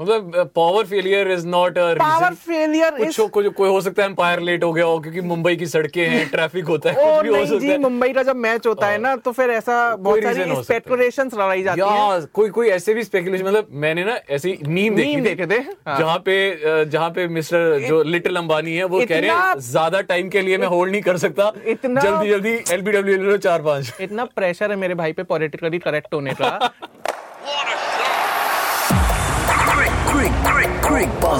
मतलब power failure is not a power failure कुछ हो, कुछ कोई हो सकता है एम्पायर लेट हो गया हो क्योंकि मुंबई की सड़कें हैं ट्रैफ़िक होता है कुछ भी हो सकता जी है। मुंबई का जब मैच होता है ना तो फिर ऐसा बहुत सारी हो है। स्पेकुलेशंस लड़ाई जाती है। कोई कोई ऐसे भी स्पेकुलेशन मतलब मैंने ना ऐसी मीम देखी थी देखे थे, हाँ। जहाँ पे जहाँ पे मिस्टर जो लिटिल अंबानी है वो कह रहे हैं ज़्यादा टाइम के लिए मैं होल्ड नहीं कर सकता। इतना- जल्दी जल्दी एलबीडब्ल्यू ले लो चार पाँच। इतना प्रेशर है मेरे भाई पे पॉलिटिकली करेक्ट होने का।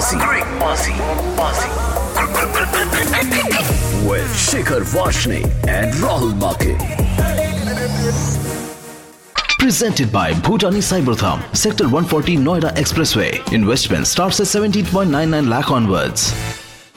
Greek Bossy. Greek Bossy. Bossy. With Shikhar Vashne and Rahul Make. Presented by Bhutani Cybertham, Sector 140 Noida Expressway. Investment starts at 17.99 lakh onwards.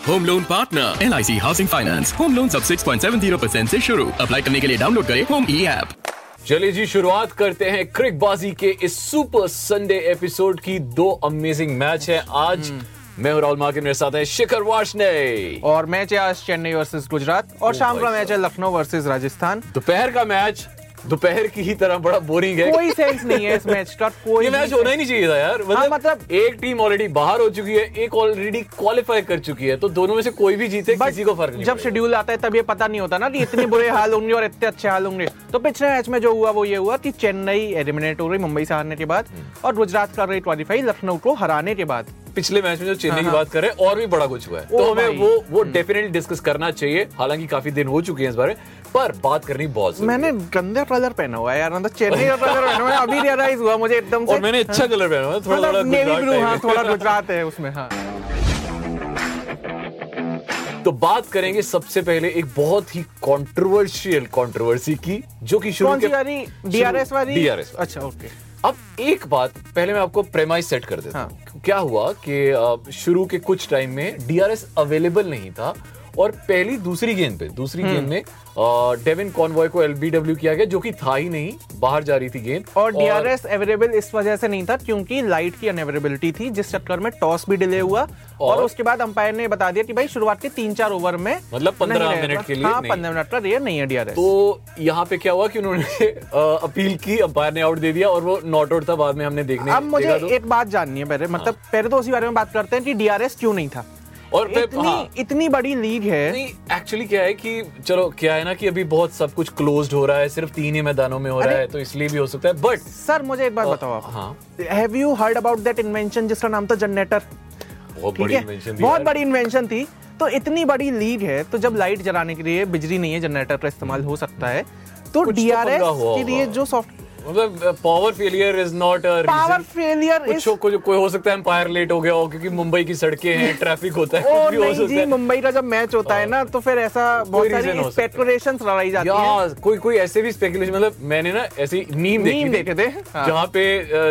Home loan partner L I C housing finance home loan सब 6.70 percent ऐसी शुरू apply करने के लिए download करें home ई app चलिए जी शुरुआत करते हैं क्रिकबाजी के इस सुपर संडे एपिसोड की। दो अमेजिंग मैच है। आज मैं राहुल मार्के मेरे साथ है शिखर वाशने और मैच है आज चेन्नई वर्सेस गुजरात और शाम का मैच है लखनऊ वर्सेस राजस्थान। दोपहर का मैच दोपहर की ही तरह बड़ा बोरिंग है। कोई सेंस नहीं है इस मैच का कोई ये मैच होना ही नहीं चाहिए था यार। मतलब, हाँ, मतलब- एक टीम ऑलरेडी बाहर हो चुकी है एक ऑलरेडी क्वालिफाई कर चुकी है तो दोनों में से कोई भी जीते किसी को फ़र्क नहीं जब शेड्यूल आता है तब ये पता नहीं होता ना कि इतने बुरे हाल होंगे और इतने अच्छे हाल होंगे। तो पिछले मैच में जो हुआ वो ये हुआ कि चेन्नई एलिमिनेट हो रही मुंबई से हारने के बाद हम्म। और गुजरात कर रही क्वालिफाई लखनऊ को हराने के बाद। पिछले मैच में जो चेन्नई की हाँ, बात करें और भी बड़ा कुछ हुआ है। तो हमें वो वो डेफिनेटली डिस्कस करना चाहिए। हालाँकि काफ़ी दिन हो चुके हैं इस बारे पर बात करनी बहुत मैंने गंदे कलर पहना हुआ है यार मतलब चेन्नई का कलर पहना हुआ है अभी रियलाइज़ हुआ मुझे एकदम से। और मैंने अच्छा कलर पहना हुआ है, थोड़ा थोड़ा मतलब नेवी ब्लू हाँ थोड़ा गुजरात है उसमें हाँ। तो बात करेंगे सबसे पहले एक बहुत ही कंट्रोवर्शियल कंट्रोवर्सी की जो कि शुरू वाली? डीआरएस वाली? डीआरएस अच्छा ओके अब एक बात पहले मैं आपको प्रेमाइज सेट कर देता हाँ। हूँ क्या हुआ कि शुरू के कुछ टाइम में डीआरएस अवेलेबल नहीं था और पहली दूसरी गेंद पे दूसरी हम्म। गेंद में डेविन कॉनवॉय को एलबीडब्ल्यू किया गया जो कि था ही नहीं बाहर जा रही थी गेंद। और डीआरएस अवेलेबल इस वजह से नहीं था क्योंकि लाइट की अनअवेलेबिलिटी थी जिस चक्कर में टॉस भी डिले हुआ। और, और- उसके बाद अंपायर ने बता दिया कि भाई शुरुआत के तीन चार ओवर में मतलब पंद्रह मिनट के लिए हाँ पंद्रह मिनट का रेयर नहीं है डीआरएस तो यहाँ पे क्या हुआ कि उन्होंने अपील की अंपायर ने आउट दे दिया और वो नॉट आउट था बाद में हमने देखने अब मुझे तो। एक बात जाननी है पहले मतलब पहले तो उसी बारे में बात करते हैं कि डीआरएस क्यों नहीं था। और इतनी हाँ, इतनी बड़ी लीग है। नहीं एक्चुअली क्या है कि चलो क्या है ना कि अभी बहुत सब कुछ क्लोज्ड हो रहा है सिर्फ़ तीन ही मैदानों में हो रहा है तो इसलिए भी हो सकता है बट सर मुझे एक बात बताओ आप। हाँ। Have you heard about that invention जिसका नाम था जनरेटर बहुत बड़ी इन्वेंशन बहुत बड़ी इन्वेंशन थी। तो इतनी बड़ी लीग है तो जब लाइट जलाने के लिए बिजली नहीं है जनरेटर का इस्तेमाल हो सकता है तो कुछ तो डीआरएस के लिए जो सॉफ्ट मतलब power failure is not a power failure कुछ हो, कुछ कोई हो सकता है एम्पायर लेट हो गया हो क्योंकि मुंबई की सड़कें हैं ट्रैफ़िक होता है कुछ भी हो सकता जी है। मुंबई का जब मैच होता है ना तो फिर ऐसा बहुत सारी स्पेकुलेशंस लड़ाई जाती है। कोई कोई ऐसे भी स्पेकुलेशन मतलब मैंने ना ऐसी मीम देखी देखे थे, हाँ। जहाँ पे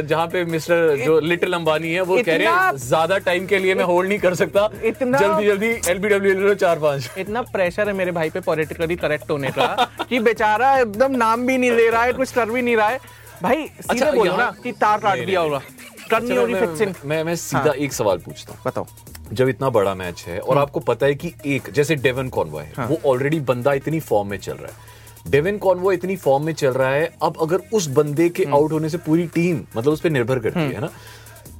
जहाँ पे मिस्टर जो लिटिल अंबानी है वो कह रहे हैं ज़्यादा टाइम के लिए मैं होल्ड नहीं कर सकता। इतना- जल्दी जल्दी एलबीडब्ल्यू ले लो चार पाँच। इतना प्रेशर है मेरे भाई पे पॉलिटिकली करेक्ट होने का कि बेचारा एकदम नाम भी नहीं ले रहा है कुछ कर भी नहीं रहा है। भाई सीधे अच्छा, बोलो ना कि तार काट दिया होगा। टर्न नहीं हो मैं- फिक्सिंग मैं मैं सीधा हाँ। एक सवाल पूछता हूँ। बताओ। जब इतना बड़ा मैच है हम्म। और आपको पता है कि एक जैसे डेवन कॉनवॉय है हाँ। वो ऑलरेडी बंदा इतनी फॉर्म में चल रहा है। डेवन कॉनवॉय इतनी फॉर्म में चल रहा है अब अगर उस बंदे के हम्म। आउट होने से पूरी टीम मतलब उस पर निर्भर करती है ना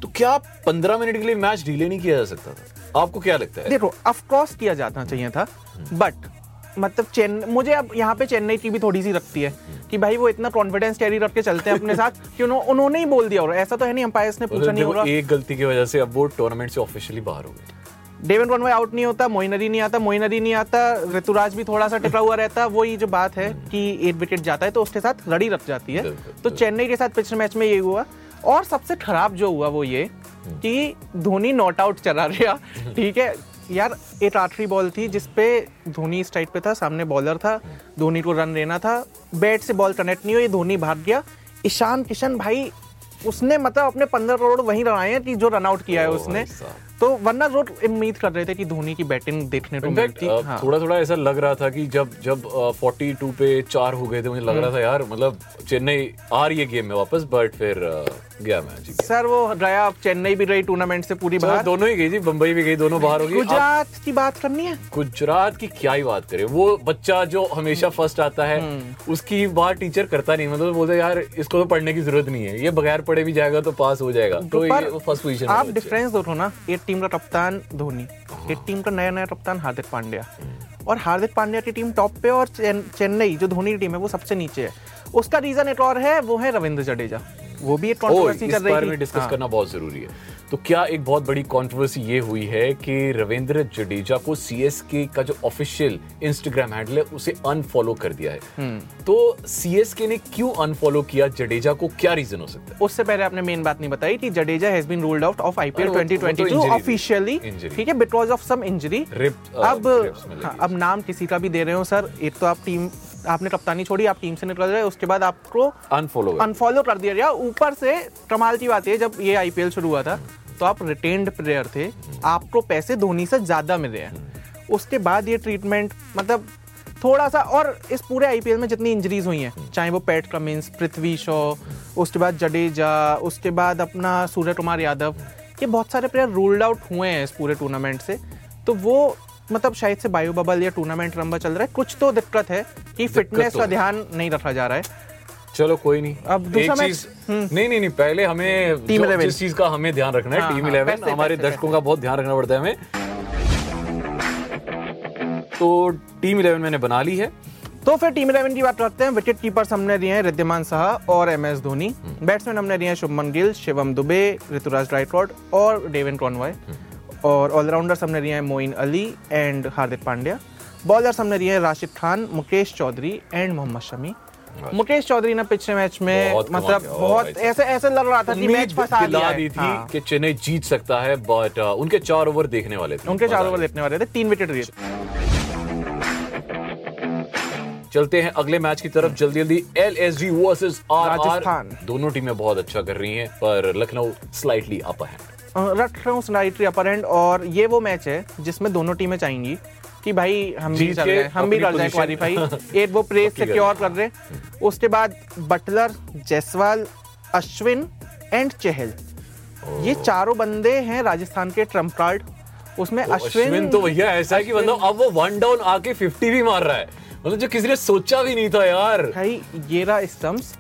तो क्या पंद्रह मिनट के लिए मैच डिले नहीं किया जा सकता था? आपको क्या लगता है? देखो ऑफकोर्स किया जाना चाहिए था बट मतलब चेन्नई मुझे अब यहाँ पे चेन्नई की भी थोड़ी सी रखती है कि भाई वो इतना कॉन्फिडेंस कैरी रख के चलते हैं अपने साथ कि उन्हों- उन्होंने ही बोल दिया और ऐसा तो है नहीं अंपायर्स ने पूछा नहीं होगा। एक गलती की वजह से अब वो टूर्नामेंट से ऑफिशियली बाहर हो गए। डेवन कॉनवे आउट नहीं होता मोइनरी नहीं आता मोइनरी नहीं आता ऋतुराज भी थोड़ा सा टिका हुआ रहता वही जो बात है कि एट विकेट जाता है तो उसके साथ लड़ी रख जाती है। तो चेन्नई के साथ पिछले मैच में ये हुआ। और सबसे खराब जो हुआ वो ये कि धोनी नॉट आउट चला रहा ठीक है? यार एक आखिरी बॉल थी जिसपे धोनी इस पे था सामने बॉलर था धोनी को रन लेना था बैट से बॉल कनेक्ट नहीं हुई धोनी भाग गया ईशान किशन भाई उसने मतलब अपने पंद्रह करोड़ वहीं लगाए हैं कि जो रन आउट किया है उसने तो वरना लोग उम्मीद कर रहे थे कि धोनी की बैटिंग देखने को मिलती हाँ। थोड़ा थोड़ा ऐसा लग रहा था कि जब जब फोर्टी टू पे चार हो गए थे मुझे लग हम्म। रहा था यार मतलब चेन्नई आ रही है गेम में वापस बट फिर गया मैच सर वो गया चेन्नई भी रही टूर्नामेंट से पूरी बाहर दोनों ही गई जी बम्बई भी गई दोनों बाहर हो गई। गुजरात की बात करनी है? गुजरात की क्या ही बात करें वो बच्चा जो हमेशा फ़र्स्ट आता है हम्म। उसकी बात टीचर करता नहीं मतलब बोलते यार इसको तो पढ़ने की ज़रूरत नहीं है ये बगैर पढ़े भी जाएगा तो पास हो जाएगा। तो फ़र्स्ट पोजीशन आप डिफरेंस देखो ना एक टीम का कप्तान धोनी एक टीम का नया नया कप्तान हार्दिक पांड्या। और हार्दिक पांड्या की टीम टॉप पे और चेन्नई जो धोनी की टीम है वो सबसे नीचे है। उसका रीजन एक और है वो है रविंद्र जडेजा। वो भी एक कंट्रोवर्सी चल रही बारे थी। डिस्कस हाँ। करना बहुत ज़रूरी है। तो क्या एक बहुत बड़ी कंट्रोवर्सी ये हुई है कि रविंद्र जडेजा को सीएसके का जो ऑफिशियल इंस्टाग्राम हैंडल है उसे अनफॉलो कर दिया है? हम्म। तो सीएसके ने क्यों अनफॉलो किया? जडेजा को क्या रीजन हो सकता है? उससे पहले आपने मेन बात नहीं बताई कि Jadeja has been ruled out of IPL अरे वो- वो तो 2022 ऑफिशियली ठीक है बिकॉज़ ऑफ़ सम इंजरी अब हाँ, अब नाम किसी का भी दे रहे हो सर एक तो आप टीम आपने कप्तानी छोड़ी आप टीम से निकल रहे उसके बाद आपको अनफॉलो अनफॉलो कर दिया गया। ऊपर से कमाल की बात है जब ये आईपीएल शुरू हुआ था तो आप रिटेन्ड प्लेयर थे आपको पैसे धोनी से ज़्यादा मिले हैं। उसके बाद ये ट्रीटमेंट मतलब थोड़ा सा और इस पूरे आईपीएल में जितनी इंजरीज हुई हैं चाहे वो पैट कमिंस पृथ्वी शॉ उसके बाद जडेजा उसके बाद अपना सूर्य कुमार यादव ये बहुत सारे प्लेयर रूल्ड आउट हुए हैं इस पूरे टूर्नामेंट से। तो वो मतलब शायद से बायो बबल या टूर्नामेंट लंबा चल रहा है। कुछ तो दिक्कत है कि फिटनेस तो का ध्यान नहीं रखा जा रहा है। चलो कोई नहीं। अब दूसरा चीज़ नहीं नहीं नहीं पहले हमें टीम जो- 11 जिस चीज़ का हमें ध्यान रखना है हाँ, टीम हाँ, इलेवन हमारे दर्शकों का बहुत ध्यान रखना पड़ता है हमें। तो टीम इलेवन मैंने बना ली है। तो फिर टीम इलेवन की बात करते हैं। विकेट कीपर्स हमने दिए हैं रिद्धिमान साहा और एम एस धोनी। हम्म। बैट्समैन हमने दिए हैं शुभमन गिल शिवम दुबे ऋतुराज राइटॉड और डेविन कॉनवॉय। हम्म। और ऑलराउंडर्स हमने दिए हैं Moeen Ali and Hardik Pandya. Bowlers हमने दिए हैं राशिद खान मुकेश चौधरी एंड मोहम्मद शमी। मुकेश चौधरी ने पिछले मैच में बहुत मतलब बहुत ऐसे ऐसे लग रहा था कि मैच फंसा दिया। दी थी हाँ। कि चेन्नई जीत सकता है बट उनके चार ओवर देखने वाले थे। उनके चार ओवर देखने वाले थे। तीन विकेट लिए चलते हैं अगले मैच की तरफ़। जल्दी जल्दी L S G versus Rajasthan. दोनों टीमें बहुत अच्छा कर रही हैं पर लखनऊ स्लाइटली अपर है रख रहा हूँ स्नाइट्री अपर एंड और ये वो मैच है जिसमें दोनों टीमें चाहेंगी कि भाई हम भी चल रहे हैं हम भी कर जाए क्वालिफाई एक वो प्रेस सिक्योर कर रहे हैं उसके बाद बटलर जयसवाल अश्विन एंड चहल ये चारों बंदे हैं राजस्थान के ट्रंप कार्ड उसमें तो अश्विन अश्विन तो भैया ऐसा है कि मतलब अब वो वन डाउन आके 50 भी मार रहा है। मतलब जो किसी ने सोचा भी नहीं था यार। भाई ये रहा स्टम्प्स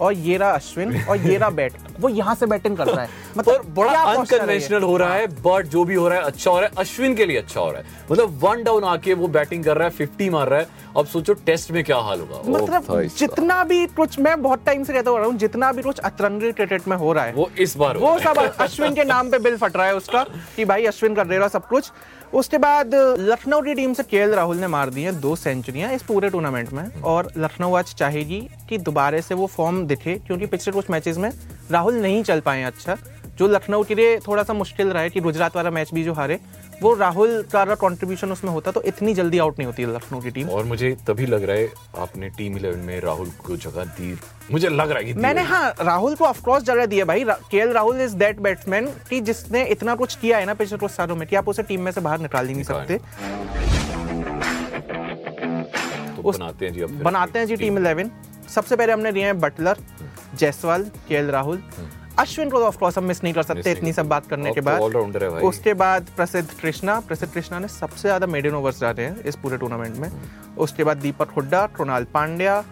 और ये रहा अश्विन और ये रहा बैट। वो यहाँ से बैटिंग कर रहा है बड़ा posture है ये? अनकन्वेंशनल हो। रहा है बट जो भी हो रहा है अच्छा हो रहा है अश्विन के लिए अच्छा हो रहा है। मतलब वन डाउन आके वो बैटिंग कर रहा है 50 मार रहा है। अब सोचो टेस्ट में क्या हाल होगा। मतलब जितना भी कुछ मैं बहुत टाइम से कहता हो रहा हूँ जितना भी कुछ अतरंगी क्रिकेट में हो रहा है वो इस बार वो सब अश्विन के नाम पे बिल फट रहा है उसका कि भाई अश्विन कर दे रहा सब कुछ। उसके बाद, लखनऊ की टीम से केएल राहुल ने मार दी है दो सेंचुरियाँ इस पूरे टूर्नामेंट में। और लखनऊ आज चाहेगी कि दोबारा से वो फॉर्म दिखे, क्योंकि पिछले कुछ मैचेस में राहुल नहीं चल पाए अच्छा जो लखनऊ के लिए थोड़ा सा मुश्किल रहा है कि गुजरात वाला मैच भी जो हारे वो राहुल का कंट्रीब्यूशन उसमें होता तो इतनी जल्दी आउट नहीं होती लखनऊ की टीम और मुझे तभी लग रहा है आपने टीम इलेवन में राहुल को जगह दी। मुझे लग रहा है मैंने हाँ। राहुल को ऑफकोर्स जगह दी है भाई। के राहुल इज़ दैट बैट्समैन कि जिसने इतना कुछ किया है ना पिछले कुछ सालों में कि आप उसे टीम में से बाहर निकाल ही नहीं सकते तो उस- बनाते हैं जी अब बनाते हैं जी टीम इलेवन सबसे पहले हमने दिए हैं बटलर जायसवाल के राहुल अश्विन को तो ऑफकोर्स हम मिस नहीं कर सकते इतनी सब बात करने के बाद। उसके बाद प्रसिद्ध कृष्णा प्रसिद्ध कृष्णा ने सबसे ज़्यादा मेडन ओवर्स डाले हैं इस पूरे टूर्नामेंट में। उसके बाद Deepak Hooda Krunal Pandya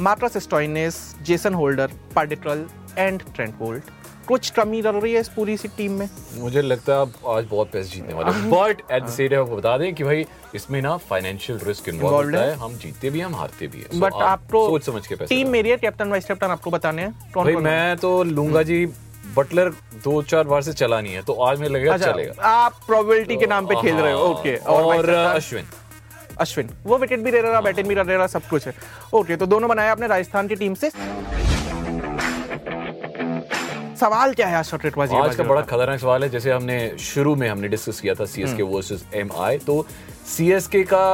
Marcus Stoinis Jason Holder Padikkal and Trent Boult कुछ कमी रह रही है इस पूरी सी टीम में? मुझे लगता है आप आज बहुत पैसे जीतने वाले but at the same time आपको बता दें कि भाई इसमें ना फाइनेंशियल रिस्क इन्वॉल्व होता है। है। हम जीतते भी हम हारते भी हैं। बट आप आपको सोच समझ के पैसे टीम मेरी है कैप्टन वाइस कैप्टन आपको बताने हैं। कौन भाई मैं तो लूँगा जी बटलर दो चार बार से चला नहीं है तो आज में लगेगा अच्छा चलेगा। आप प्रोबेबिलिटी के नाम पे खेल रहे हो। हाँ, ओके और vice अश्विन। अश्विन वो विकेट भी ले रहा बैटिंग भी कर रहा सब कुछ है। ओके तो दोनों बनाया आपने राजस्थान की टीम से। सवाल क्या है आज आज का बड़ा खतरनाक सवाल है जैसे हमने शुरू में हमने डिस्कस किया था सीएसके। वर्सेस एमआई तो सीएसके का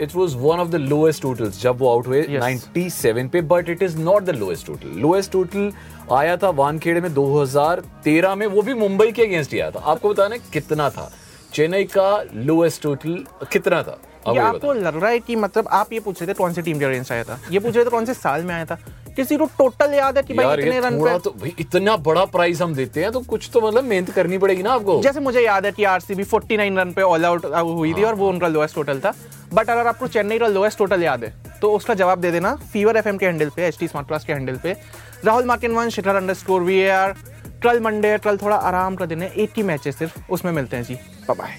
it was one of the lowest totals जब वो आउट हुए Yes. 97 पे but it is not the lowest total lowest total आया था वानखेड़े में 2013 में वो भी मुंबई के अगेंस्ट ही आया था। आपको बताना कितना था? चेन्नई का लोएस्ट टोटल कितना था? ये आपको लग रहा है कि मतलब आप ये पूछ रहे थे कौन सी टीम के अगेंस्ट आया था? ये पूछ रहे थे कौन से साल में आया था? किसी को टोटल याद है कि भाई इतने रन पे तो भाई इतना बड़ा प्राइस हम देते हैं तो कुछ तो मतलब मेहनत करनी पड़ेगी ना आपको। जैसे मुझे याद है कि आरसीबी 49 रन पे ऑल आउट हुई थी और वो उनका लोएस्ट टोटल था। बट अगर आपको चेन्नई का लोएस्ट टोटल याद है तो उसका जवाब दे देना फीवर एफएम के हैंडल पे एच टी स्मार्ट प्लस के हैंडल पे। Rahul मार्किन one Shikhar under score V R troll Monday troll थोड़ा आराम का दिन है एक ही मैच है सिर्फ़ उसमें मिलते हैं जी। By